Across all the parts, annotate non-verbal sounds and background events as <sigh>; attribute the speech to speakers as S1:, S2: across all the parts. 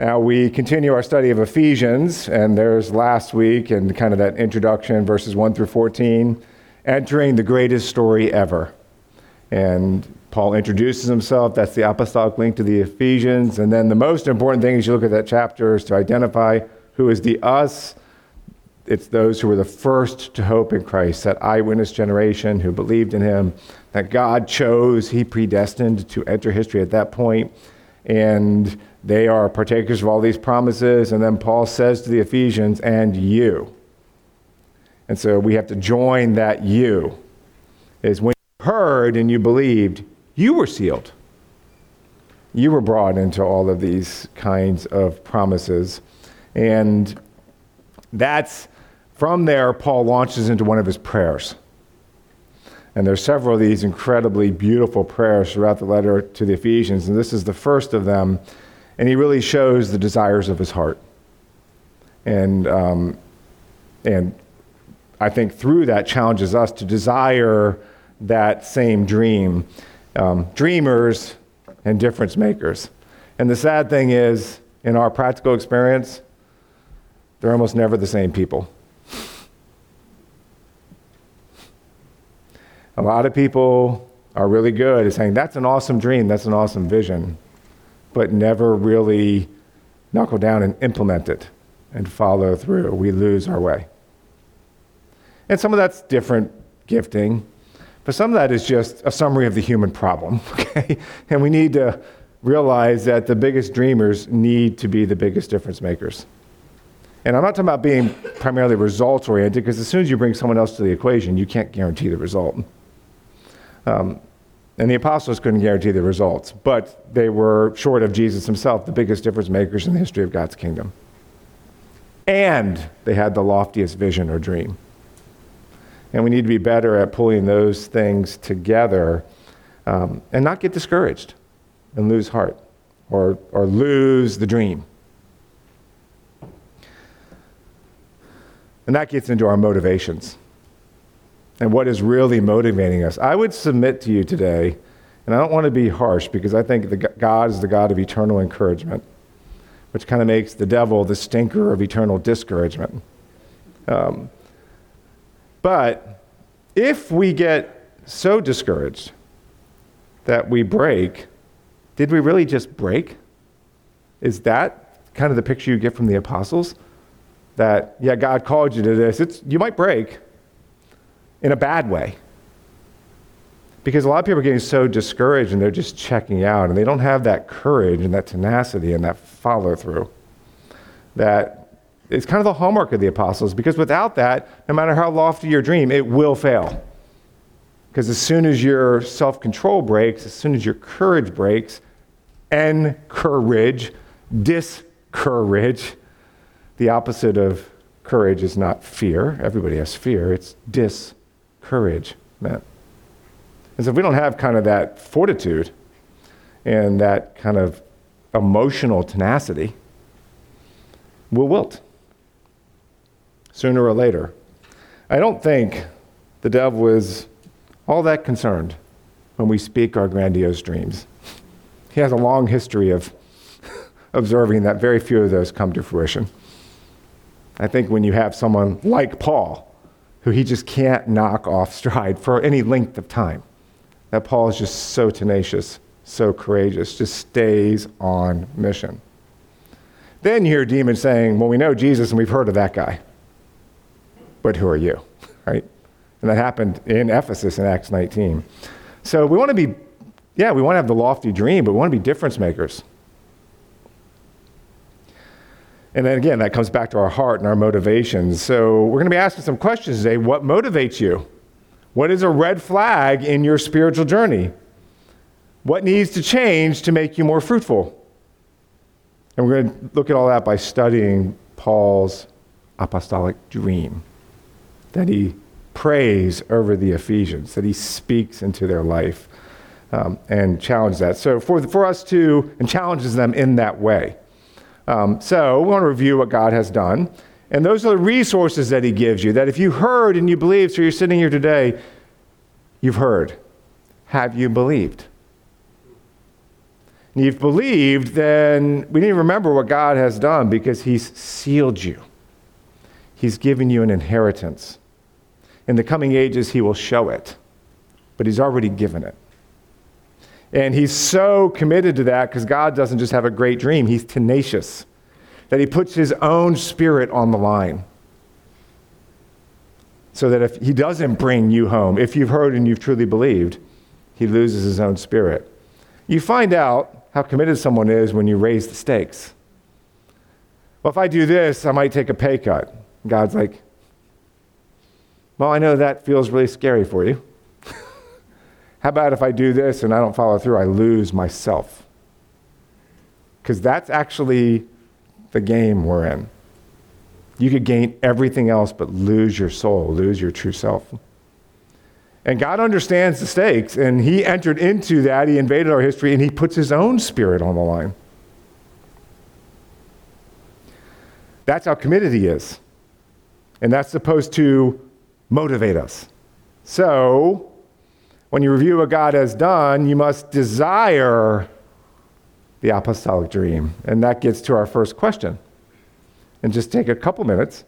S1: Now, we continue our study of Ephesians, and there's last week and kind of that introduction, verses 1 through 14, entering the greatest story ever. And Paul introduces himself. That's the apostolic link to the Ephesians. And then the most important thing as you look at that chapter is to identify who is the us. It's those who were the first to hope in Christ, that eyewitness generation who believed in him, that God chose, he predestined to enter history at that point. And they are partakers of all these promises. And then Paul says to the Ephesians, and you. And so we have to join that you. Is when you heard and you believed, you were sealed. You were brought into all of these kinds of promises. And that's from there, Paul launches into one of his prayers. And there's several of these incredibly beautiful prayers throughout the letter to the Ephesians, and this is the first of them and he really shows the desires of his heart. And, um, and I think through that challenges us to desire that same dream. Um, dreamers and difference makers. And the sad thing is, in our practical experience, they're almost never the same people. A lot of people are really good at saying, That's an awesome dream, that's an awesome vision but never really knuckle down and implement it and follow through. We lose our way. And some of that's different gifting, but some of that is just a summary of the human problem, <laughs> okay? And we need to realize that the biggest dreamers need to be the biggest difference makers. And I'm not talking about being primarily results oriented, because as soon as you bring someone else to the equation, you can't guarantee the result. Um, and the apostles couldn't guarantee the results, but they were, short of Jesus himself, the biggest difference makers in the history of God's kingdom. And they had the loftiest vision or dream. And we need to be better at pulling those things together um, and not get discouraged and lose heart or, or lose the dream. And that gets into our motivations and what is really motivating us. I would submit to you today, and I don't want to be harsh because I think the, God is the God of eternal encouragement, which kind of makes the devil the stinker of eternal discouragement. Um, but if we get so discouraged that we break, did we really just break? Is that kind of the picture you get from the apostles? That, yeah, God called you to this. It's, you might break, in a bad way. Because a lot of people are getting so discouraged and they're just checking out and they don't have that courage and that tenacity and that follow through. That it's kind of the hallmark of the apostles because without that, no matter how lofty your dream, it will fail. Because as soon as your self control breaks, as soon as your courage breaks, encourage, discourage, the opposite of courage is not fear. Everybody has fear, it's dis courage meant. And so if we don't have kind of that fortitude and that kind of emotional tenacity, we'll wilt sooner or later. I don't think the devil is all that concerned when we speak our grandiose dreams. He has a long history of <laughs> observing that very few of those come to fruition. I think when you have someone like Paul, who he just can't knock off stride for any length of time. That Paul is just so tenacious, so courageous, just stays on mission. Then you hear demons saying, Well, we know Jesus and we've heard of that guy. But who are you? <laughs> Right? And that happened in Ephesus in Acts 19. So we want to be, yeah, we want to have the lofty dream, but we want to be difference makers. And then again, that comes back to our heart and our motivations. So we're going to be asking some questions today. What motivates you? What is a red flag in your spiritual journey? What needs to change to make you more fruitful? And we're going to look at all that by studying Paul's apostolic dream that he prays over the Ephesians, that he speaks into their life um, and challenges that. So for, for us to, and challenges them in that way. Um, so we want to review what God has done. And those are the resources that He gives you. That if you heard and you believed, so you're sitting here today, you've heard. Have you believed? and you've believed, then we need to remember what God has done because He's sealed you. He's given you an inheritance. In the coming ages, He will show it, but He's already given it. And He's so committed to that because God doesn't just have a great dream, He's tenacious, that He puts His own spirit on the line. So that if He doesn't bring you home, if you've heard and you've truly believed, He loses His own spirit. You find out how committed someone is when you raise the stakes. Well, if I do this, I might take a pay cut. God's like, well, I know that feels really scary for you. How about if I do this and I don't follow through, I lose myself? Because that's actually the game we're in. You could gain everything else but lose your soul, lose your true self. And God understands the stakes, and He entered into that. He invaded our history, and He puts His own spirit on the line. That's how committed He is. And that's supposed to motivate us. So, when you review what God has done, you must desire the apostolic dream. And that gets to our first question. And just take a couple minutes.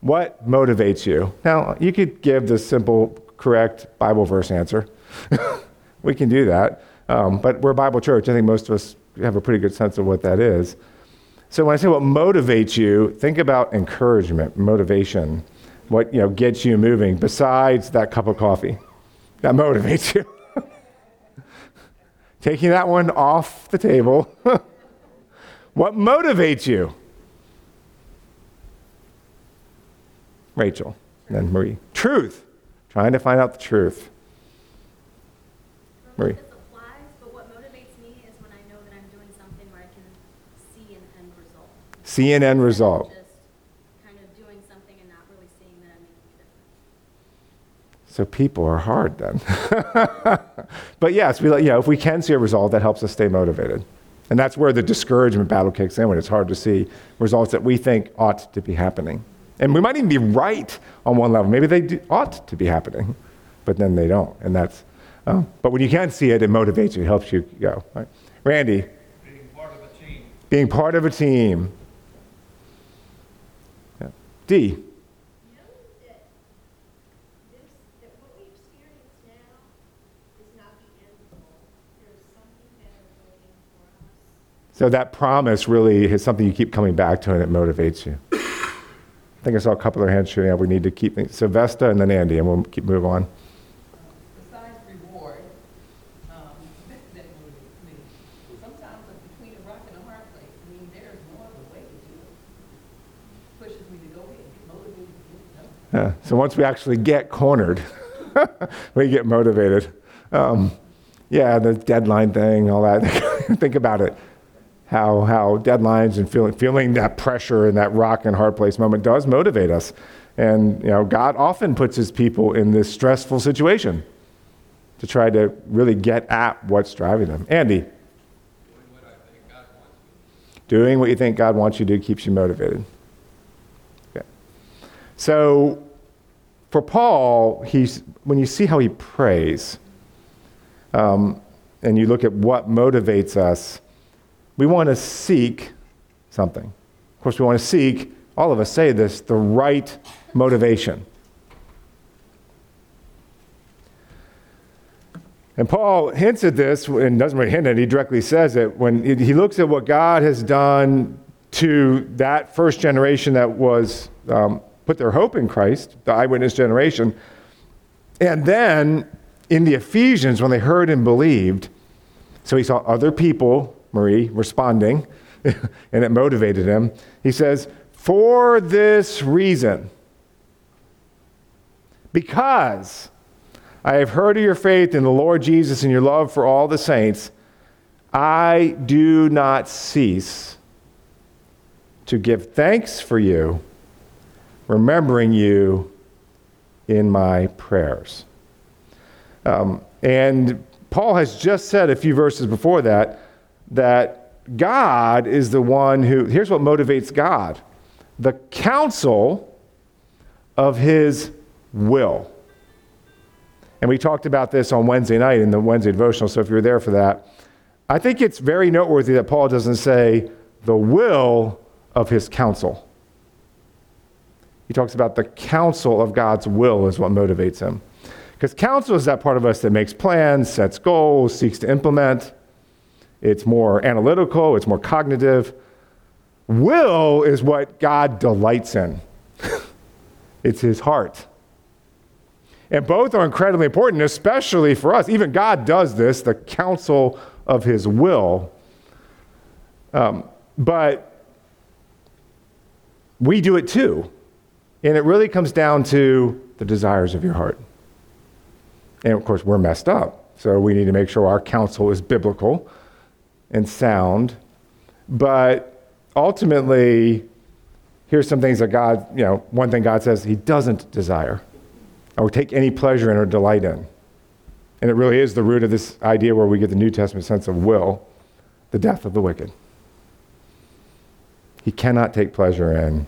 S1: What motivates you? Now, you could give the simple, correct Bible verse answer. <laughs> we can do that. Um, but we're a Bible church. I think most of us have a pretty good sense of what that is. So when I say what motivates you, think about encouragement, motivation, what you know gets you moving besides that cup of coffee. That motivates you. <laughs> Taking that one off the table. <laughs> what motivates you? Rachel, then Marie. Truth. Trying to find out the truth. Marie. see an end result. So people are hard then. <laughs> but yes, we, you know, if we can see a result, that helps us stay motivated. And that's where the discouragement battle kicks in when it's hard to see results that we think ought to be happening. And we might even be right on one level. Maybe they do, ought to be happening, but then they don't. And that's, um, but when you can see it, it motivates you, it helps you go. Right? Randy?
S2: Being part of a team.
S1: Being part of a team. D. So that promise really is something you keep coming back to and it motivates you. I think I saw a couple of hands shooting up. We need to keep so Vesta and then Andy, and we'll keep move on.
S3: Besides reward, um, that motivates me. Sometimes between a rock and a hard place, I mean, there's no other way to do it. Pushes me to go ahead, get motivated.
S1: Yeah. So once we actually get cornered, <laughs> we get motivated. Um, yeah, the deadline thing, all that. <laughs> Think about it how, how deadlines and feeling, feeling that pressure and that rock and hard place moment does motivate us. And you know, God often puts his people in this stressful situation to try to really get at what's driving them. Andy. Doing what you think God wants you to do keeps you motivated. Okay. So for Paul, he's, when you see how he prays, um, and you look at what motivates us, we want to seek something. Of course, we want to seek, all of us say this, the right motivation. And Paul hints at this, and doesn't really hint at it, he directly says it, when he looks at what God has done to that first generation that was um, put their hope in Christ, the eyewitness generation. And then in the Ephesians, when they heard and believed, so he saw other people Marie, responding, <laughs> and it motivated him. He says, For this reason, because I have heard of your faith in the Lord Jesus and your love for all the saints, I do not cease to give thanks for you, remembering you in my prayers. Um, and Paul has just said a few verses before that that God is the one who, here's what motivates God the counsel of his will. And we talked about this on Wednesday night in the Wednesday devotional, so if you're there for that, I think it's very noteworthy that Paul doesn't say the will of his counsel. He talks about the counsel of God's will is what motivates him. Because counsel is that part of us that makes plans, sets goals, seeks to implement. It's more analytical, it's more cognitive. Will is what God delights in, <laughs> it's his heart. And both are incredibly important, especially for us. Even God does this, the counsel of his will. Um, but we do it too. And it really comes down to the desires of your heart. And of course, we're messed up. So we need to make sure our counsel is biblical and sound. But ultimately, here's some things that God, you know, one thing God says He doesn't desire or take any pleasure in or delight in. And it really is the root of this idea where we get the New Testament sense of will the death of the wicked. He cannot take pleasure in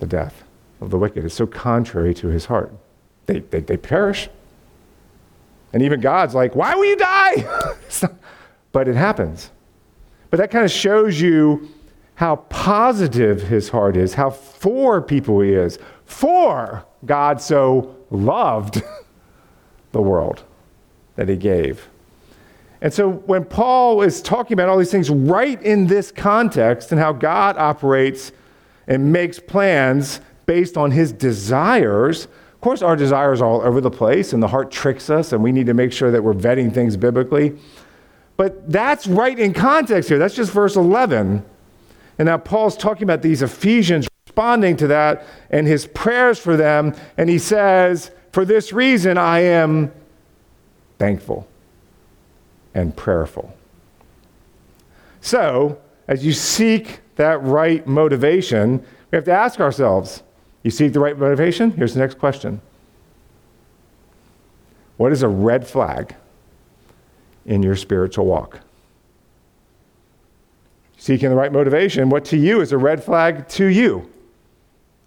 S1: the death of the wicked. It's so contrary to his heart. They, they, they perish. And even God's like, why will you die? <laughs> but it happens. But that kind of shows you how positive his heart is, how for people he is. For God so loved <laughs> the world that he gave. And so when Paul is talking about all these things right in this context and how God operates and makes plans based on his desires, of course, our desires are all over the place and the heart tricks us, and we need to make sure that we're vetting things biblically. But that's right in context here. That's just verse 11. And now Paul's talking about these Ephesians responding to that and his prayers for them. And he says, For this reason, I am thankful and prayerful. So, as you seek that right motivation, we have to ask ourselves you seek the right motivation? Here's the next question What is a red flag in your spiritual walk? Seeking the right motivation, what to you is a red flag to you?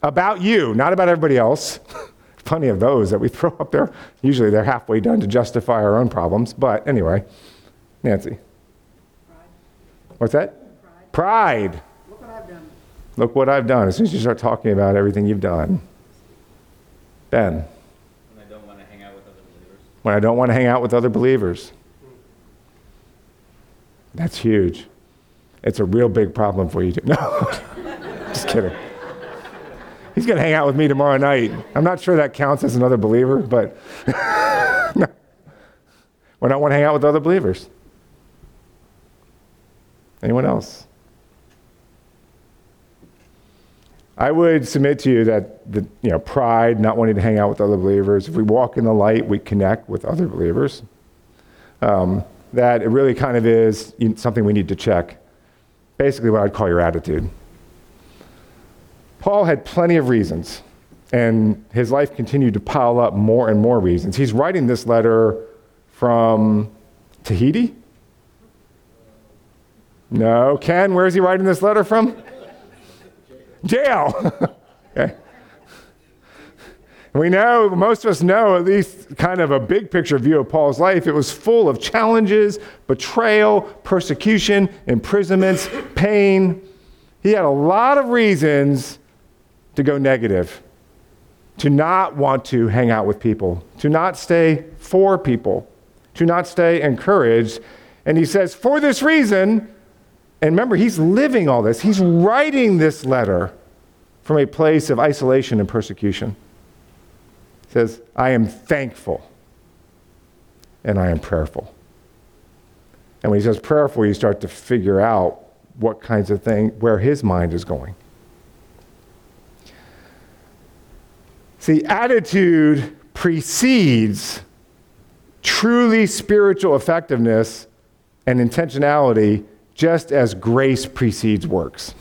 S1: About you, not about everybody else. <laughs> Plenty of those that we <laughs> throw up there. Usually they're halfway done to justify our own problems. But anyway, Nancy.
S2: Pride.
S1: What's that?
S2: Pride.
S1: Pride.
S2: Look what I've done.
S1: Look what I've done. As soon as you start talking about everything you've done. Ben,
S4: When I don't want to hang out with other believers.
S1: when I don't want to hang out with other believers. That's huge. It's a real big problem for you. Too. <laughs> No, just kidding. He's going to hang out with me tomorrow night. I'm not sure that counts as another believer, but <laughs> no. when I want to hang out with other believers. Anyone else? I would submit to you that the you know pride, not wanting to hang out with other believers. If we walk in the light, we connect with other believers. Um, that it really kind of is something we need to check. Basically, what I'd call your attitude. Paul had plenty of reasons, and his life continued to pile up more and more reasons. He's writing this letter from Tahiti. No, Ken, where is he writing this letter from? jail. <laughs> okay. We know, most of us know, at least kind of a big picture view of Paul's life. It was full of challenges, betrayal, persecution, imprisonments, pain. He had a lot of reasons to go negative, to not want to hang out with people, to not stay for people, to not stay encouraged. And he says, for this reason, and remember, he's living all this. He's writing this letter from a place of isolation and persecution. Says, I am thankful and I am prayerful. And when he says prayerful, you start to figure out what kinds of things, where his mind is going. See, attitude precedes truly spiritual effectiveness and intentionality just as grace precedes works.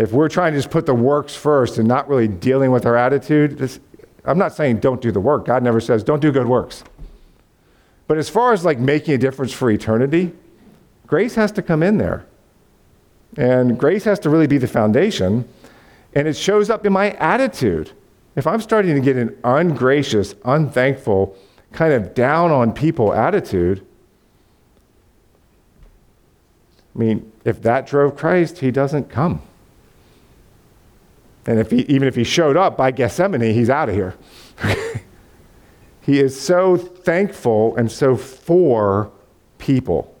S1: If we're trying to just put the works first and not really dealing with our attitude, this, I'm not saying don't do the work. God never says don't do good works. But as far as like making a difference for eternity, grace has to come in there. And grace has to really be the foundation. And it shows up in my attitude. If I'm starting to get an ungracious, unthankful, kind of down on people attitude, I mean, if that drove Christ, he doesn't come. And if he, even if he showed up by Gethsemane, he's out of here. <laughs> he is so thankful and so for people,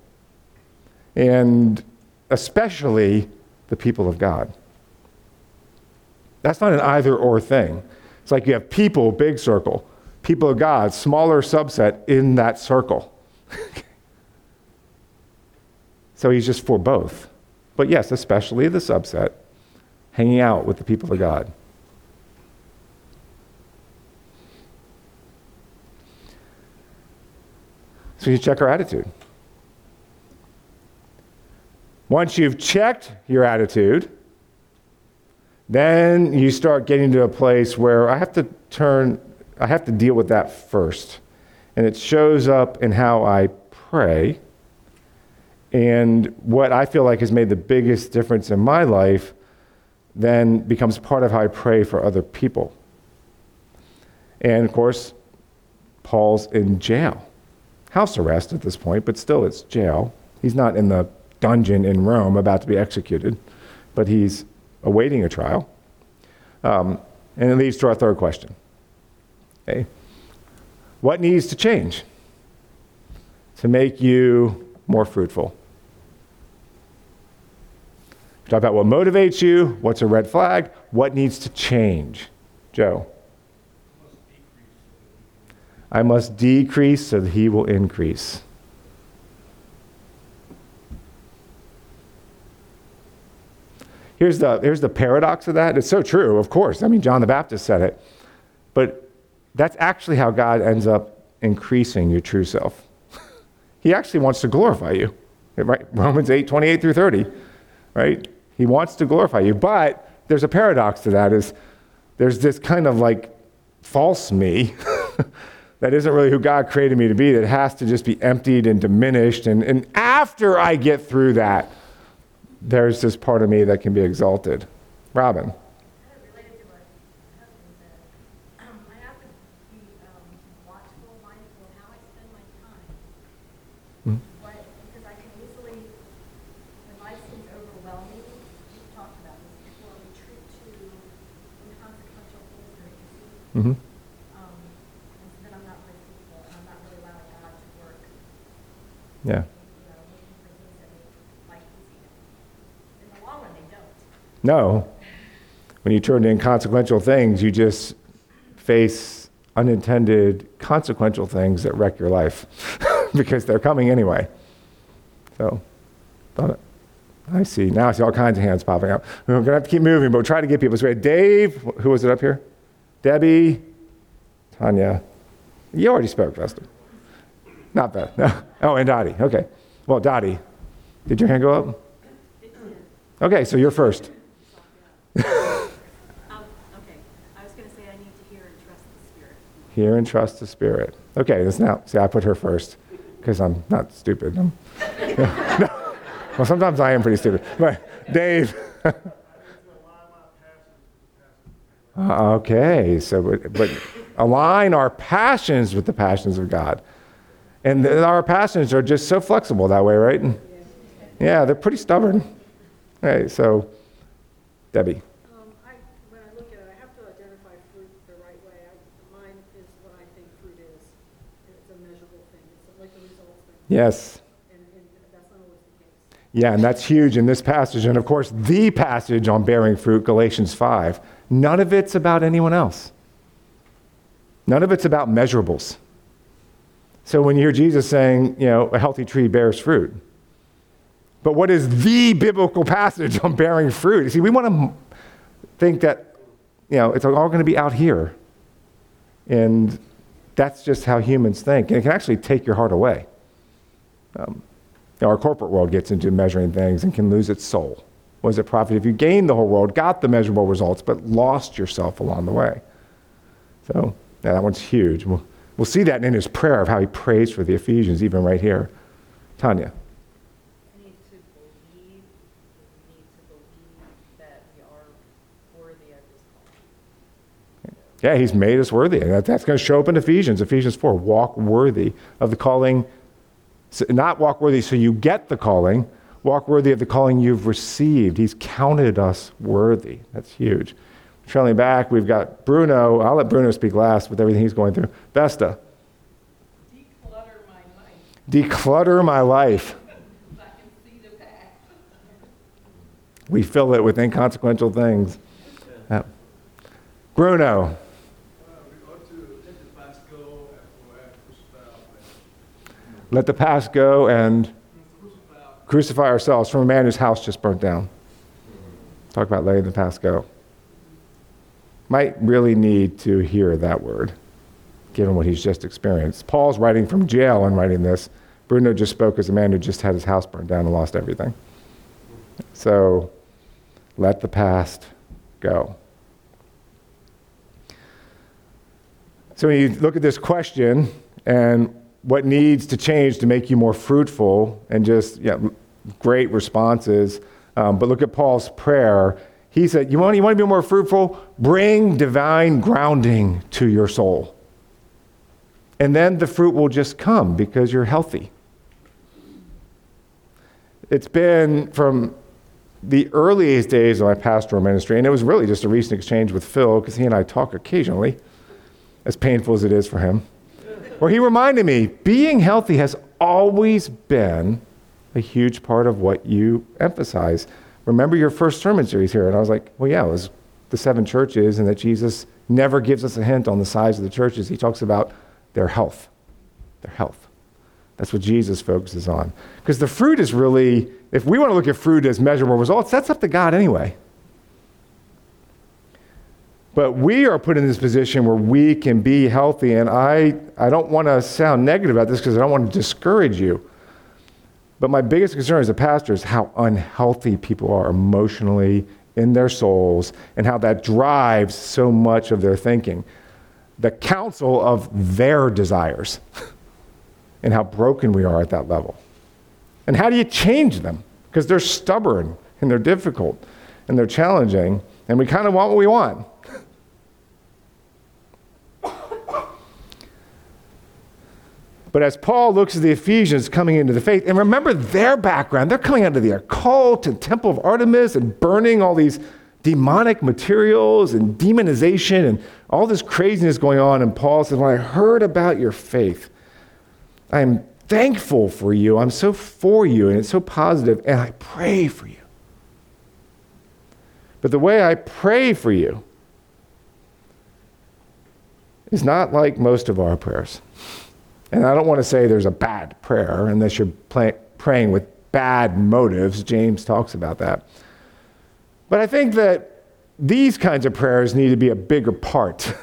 S1: and especially the people of God. That's not an either or thing. It's like you have people, big circle, people of God, smaller subset in that circle. <laughs> so he's just for both. But yes, especially the subset, hanging out with the people of God. So you check our attitude. Once you've checked your attitude, then you start getting to a place where I have to turn, I have to deal with that first. And it shows up in how I pray. And what I feel like has made the biggest difference in my life then becomes part of how I pray for other people. And of course, Paul's in jail. House arrest at this point, but still it's jail. He's not in the dungeon in Rome about to be executed, but he's awaiting a trial. Um, and it leads to our third question. Okay. What needs to change to make you more fruitful? Talk about what motivates you, what's a red flag, what needs to change. Joe. I must decrease so that he will increase. Here's the, here's the paradox of that. It's so true, of course. I mean, John the Baptist said it. But that's actually how God ends up increasing your true self. <laughs> he actually wants to glorify you. Right? Romans 8, 28 through 30. Right? He wants to glorify you. But there's a paradox to that is there's this kind of like false me <laughs> that isn't really who God created me to be, that has to just be emptied and diminished. And, and after I get through that, there's this part of me that can be exalted. Robin.
S5: Kind of related to what my husband said. Um, I have to be um, watchful, mindful of how I spend my time.
S1: Hmm.
S5: What, because I can easily, when life seems overwhelming, we've talked about this before, retreat to inconsequential things very easily.
S1: hmm
S5: Um, and so then I'm not very fruitful, and I'm not really allowing God to work,
S1: Yeah.
S5: you know, looking for things that make life easier. In the long run, Mm-hmm. they don't.
S1: No. When you turn to inconsequential things, you just face unintended consequential things that wreck your life <laughs> because they're coming anyway. So, thought it. I see. Now I see all kinds of hands popping up. We're going to have to keep moving, but we'll try to get people. So we had Dave, who was it up here? Debbie, Tanya. You already spoke, Vesta. Not bad. No. <laughs> Oh, and Dottie. Okay. Well, Dottie, did your hand go up? Okay, so you're first. <laughs>
S6: Um, okay, I was gonna say I need to hear and trust the Spirit.
S1: Hear and trust. Okay, this now, see, I put her first because I'm not stupid. I'm- <laughs> No. Well, sometimes I am pretty stupid. But Dave. Uh, okay, so, but, but align our passions with the passions of God. And th- our passions are just so flexible that way, right? Yeah, they're pretty stubborn. Okay, so Debbie.
S2: Um, I, when I look at it, I have to identify fruit the right way. I, mine is what I think fruit is. It's a measurable thing. It's like a results thing.
S1: Yes.
S2: And, and that's not always the case.
S1: Yeah, and that's huge in this passage. And of course, the passage on bearing fruit, Galatians 5. None of it's about anyone else, none of it's about measurables. So when you hear Jesus saying, you know, a healthy tree bears fruit, but what is the biblical passage on bearing fruit? You see, we want to think that, you know, it's all going to be out here. And that's just how humans think. And it can actually take your heart away. Um, our corporate world gets into measuring things and can lose its soul. Does it profit if you gained the whole world, got the measurable results, but lost yourself along the way? So, yeah, that one's huge. We'll, we'll see that in his prayer of how he prays for the Ephesians, even right here. Tanya.
S6: We need to believe, we need to believe that we are worthy of this calling.
S1: Yeah, he's made us worthy. And that's going to show up in Ephesians. Ephesians 4 walk worthy of the calling. Not walk worthy so you get the calling, walk worthy of the calling you've received. He's counted us worthy. That's huge. Trailing back, we've got Bruno. I'll let Bruno speak last with everything he's going through. Vesta,
S3: Declutter my life
S1: declutter my life.
S3: so I can see the past.
S1: We fill it with inconsequential things. Yeah. Bruno,
S7: we ought to let the past go and forever crucify
S1: ourselves from a man whose house just burnt down. Talk about letting the past go. Might really need to hear that word, given what he's just experienced. Paul's writing from jail and writing this. Bruno just spoke as a man who just had his house burned down and lost everything. So let the past go. So when you look at this question and what needs to change to make you more fruitful, and just yeah, great responses. Um, but look at Paul's prayer. He said, "You want you want to be more fruitful? Bring divine grounding to your soul, and then the fruit will just come because you're healthy." It's been from the earliest days of my pastoral ministry, and it was really just a recent exchange with Phil because he and I talk occasionally, as painful as it is for him, where he reminded me being healthy has always been a huge part of what you emphasize. Remember your first sermon series here? And I was like, well, yeah, it was the seven churches, and that Jesus never gives us a hint on the size of the churches. He talks about their health. Their health. That's what Jesus focuses on. Because the fruit is really, if we want to look at fruit as measurable results, that's up to God anyway. But we are put in this position where we can be healthy. And I, I don't want to sound negative about this because I don't want to discourage you. But my biggest concern as a pastor is how unhealthy people are emotionally in their souls and how that drives so much of their thinking. The counsel of their desires <laughs> and how broken we are at that level. And how do you change them? Because they're stubborn and they're difficult and they're challenging, and we kind of want what we want. But as Paul looks at the Ephesians coming into the faith, and remember their background, they're coming out of the occult and temple of Artemis and burning all these demonic materials and demonization and all this craziness going on. And Paul says, When I heard about your faith, I am thankful for you. I'm so for you, and it's so positive, and I pray for you. But the way I pray for you is not like most of our prayers. And I don't want to say there's a bad prayer unless you're play, praying with bad motives. James talks about that. But I think that these kinds of prayers need to be a bigger part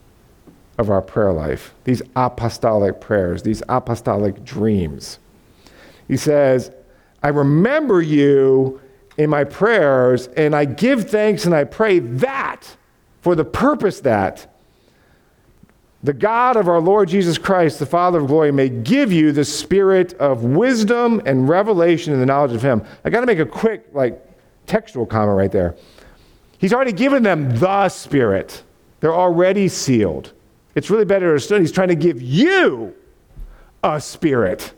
S1: <laughs> of our prayer life. These apostolic prayers, these apostolic dreams. He says, I remember you in my prayers, and I give thanks and I pray that for the purpose that the God of our Lord Jesus Christ, the Father of glory, may give you the spirit of wisdom and revelation in the knowledge of Him. I got to make a quick, like, textual comment right there. He's already given them the Spirit, they're already sealed. It's really better understood. He's trying to give you a spirit.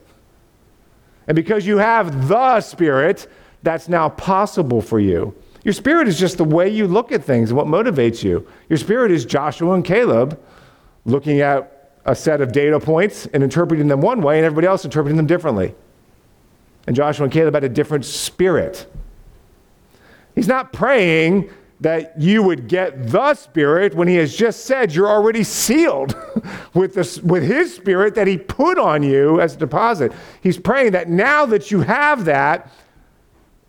S1: And because you have the Spirit, that's now possible for you. Your spirit is just the way you look at things and what motivates you. Your spirit is Joshua and Caleb looking at a set of data points and interpreting them one way, and everybody else interpreting them differently. And Joshua and Caleb had a different spirit. He's not praying that you would get the Spirit when He has just said you're already sealed <laughs> with, this, with His Spirit that He put on you as a deposit. He's praying that now that you have that,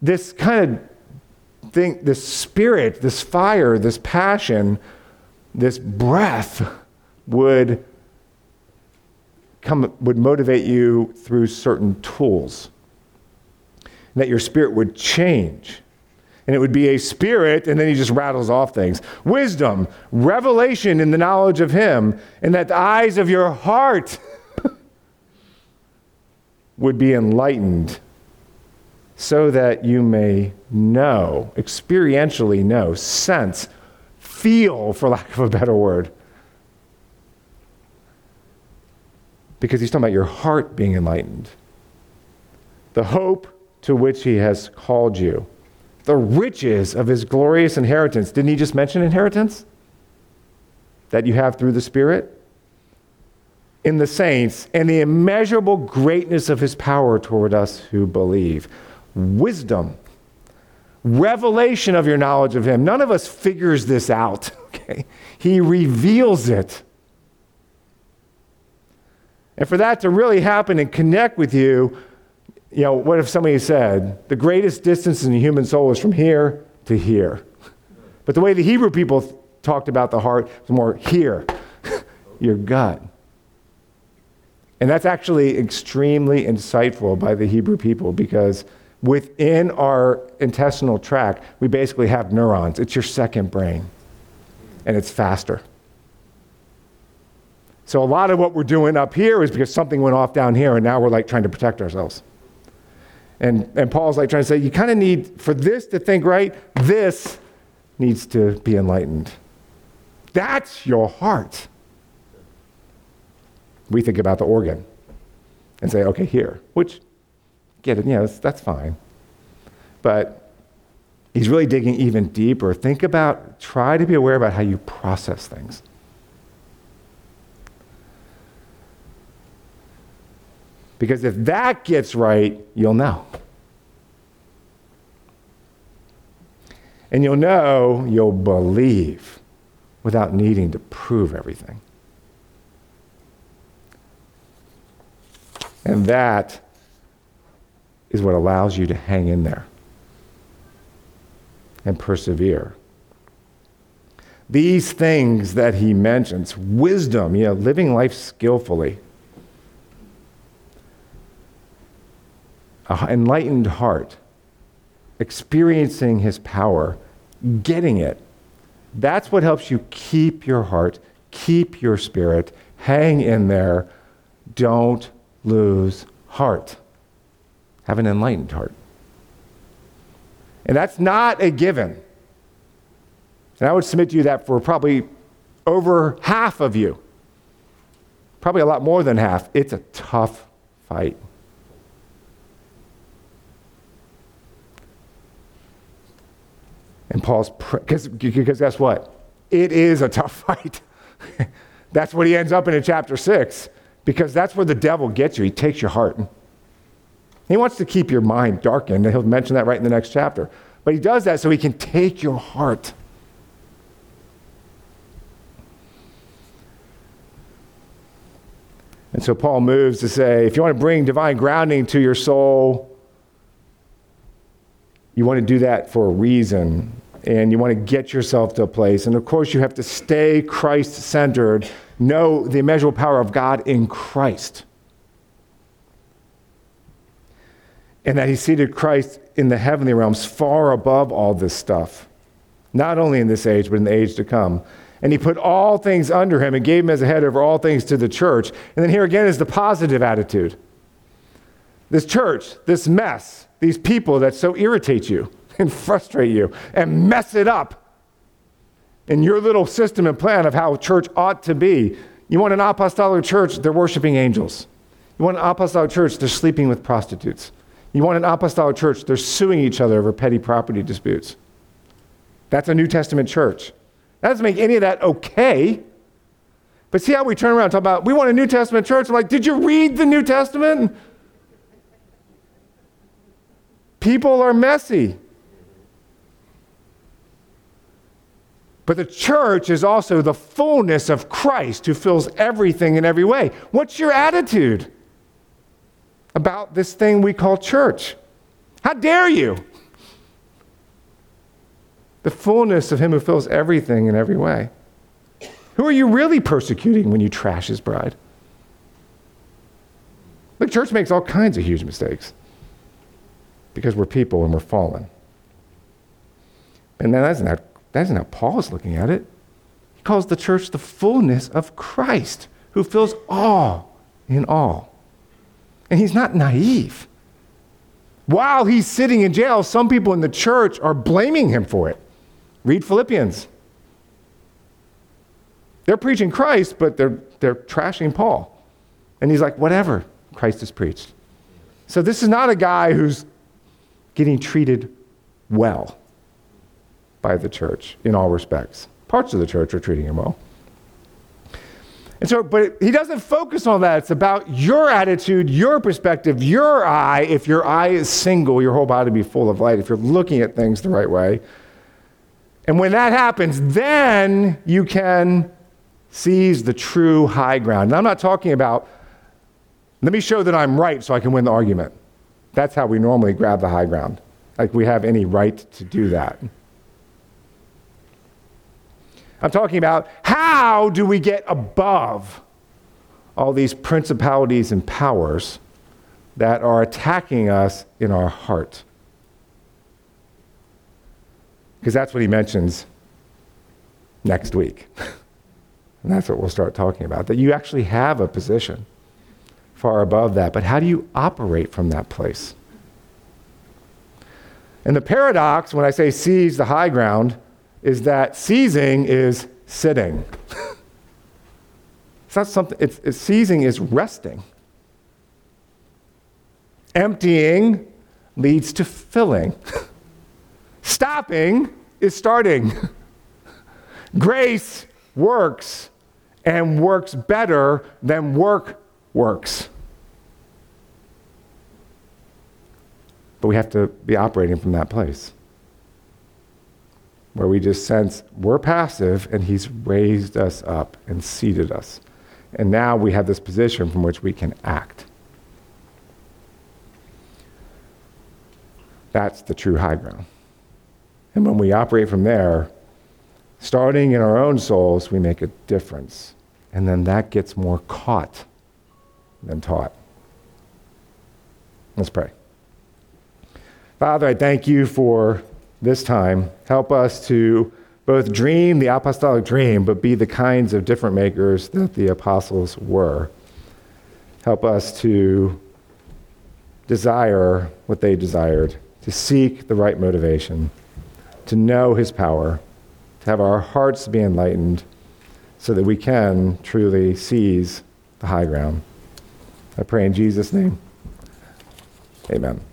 S1: this kind of thing, this Spirit, this fire, this passion, this breath would come would motivate you through certain tools. That your spirit would change. And it would be a spirit and then he just rattles off things. Wisdom revelation in the knowledge of him and that the eyes of your heart <laughs> would be enlightened so that you may know experientially know sense feel for lack of a better word because he's talking about your heart being enlightened. The hope to which he has called you. The riches of his glorious inheritance. Didn't he just mention inheritance? That you have through the Spirit? In the saints, and the immeasurable greatness of his power toward us who believe. Wisdom, revelation of your knowledge of him. None of us figures this out, <laughs> okay? He reveals it. And for that to really happen and connect with you, you know, what if somebody said, the greatest distance in the human soul is from here to here? But the way the Hebrew people talked about the heart was more here, <laughs> your gut. And that's actually extremely insightful by the Hebrew people because within our intestinal tract, we basically have neurons. It's your second brain, and it's faster. So a lot of what we're doing up here is because something went off down here, and now we're like trying to protect ourselves. And, and Paul's like trying to say, you kind of need, for this to think right, this needs to be enlightened. That's your heart. We think about the organ and say, okay, here, which, get it, yeah, that's, that's fine. But he's really digging even deeper. Think about, try to be aware about how you process things. Because if that gets right, you'll know. And you'll know, you'll believe without needing to prove everything. And that is what allows you to hang in there and persevere. These things that he mentions wisdom, you know, living life skillfully, an enlightened heart, experiencing his power, getting it. That's what helps you keep your heart, keep your spirit, hang in there. Don't lose heart. Have an enlightened heart. And that's not a given. And I would submit to you that for probably over half of you, probably a lot more than half, it's a tough fight. Paul's, because guess what? It is a tough <laughs> fight. that's what he ends up in in chapter 6, because that's where the devil gets you. He takes your heart. He wants to keep your mind darkened, he'll mention that right in the next chapter. But he does that so he can take your heart. And so Paul moves to say if you want to bring divine grounding to your soul, you want to do that for a reason and you want to get yourself to a place. And of course, you have to stay Christ centered, know the immeasurable power of God in Christ. And that He seated Christ in the heavenly realms far above all this stuff, not only in this age, but in the age to come. And He put all things under Him and gave Him as a head over all things to the church. And then here again is the positive attitude. This church, this mess, these people that so irritate you and frustrate you and mess it up in your little system and plan of how church ought to be. You want an apostolic church, they're worshiping angels. You want an apostolic church, they're sleeping with prostitutes. You want an apostolic church, they're suing each other over petty property disputes. That's a New Testament church. That doesn't make any of that okay. But see how we turn around and talk about, we want a New Testament church. I'm like, did you read the New Testament? People are messy. But the church is also the fullness of Christ who fills everything in every way. What's your attitude about this thing we call church? How dare you? The fullness of Him who fills everything in every way. Who are you really persecuting when you trash His bride? The church makes all kinds of huge mistakes because we're people and we're fallen. And that's not, that isn't how Paul is looking at it. He calls the church the fullness of Christ, who fills all in all. And he's not naive. While he's sitting in jail, some people in the church are blaming him for it. Read Philippians. They're preaching Christ, but they're, they're trashing Paul. And he's like, whatever, Christ is preached. So this is not a guy who's getting treated well by the church in all respects. Parts of the church are treating him well. And so, but he doesn't focus on that. It's about your attitude, your perspective, your eye. If your eye is single, your whole body will be full of light. If you're looking at things the right way. And when that happens, then you can seize the true high ground. And I'm not talking about, let me show that I'm right so I can win the argument. That's how we normally grab the high ground. Like we have any right to do that. I'm talking about how do we get above all these principalities and powers that are attacking us in our heart? Because that's what he mentions next week. <laughs> and that's what we'll start talking about that you actually have a position far above that. But how do you operate from that place? And the paradox, when I say seize the high ground, is that seizing is sitting. it's not something, it's, it's, seizing is resting. Emptying leads to filling. <laughs> Stopping is starting. <laughs> Grace works and works better than work works. But we have to be operating from that place where we just sense we're passive and he's raised us up and seated us. And now we have this position from which we can act. That's the true high ground. And when we operate from there, starting in our own souls, we make a difference. And then that gets more caught than taught. Let's pray. Father, I thank you for this time. Help us to both dream the apostolic dream, but be the kinds of different makers that the apostles were. Help us to desire what they desired, to seek the right motivation, to know his power, to have our hearts be enlightened so that we can truly seize the high ground. I pray in Jesus' name. Amen.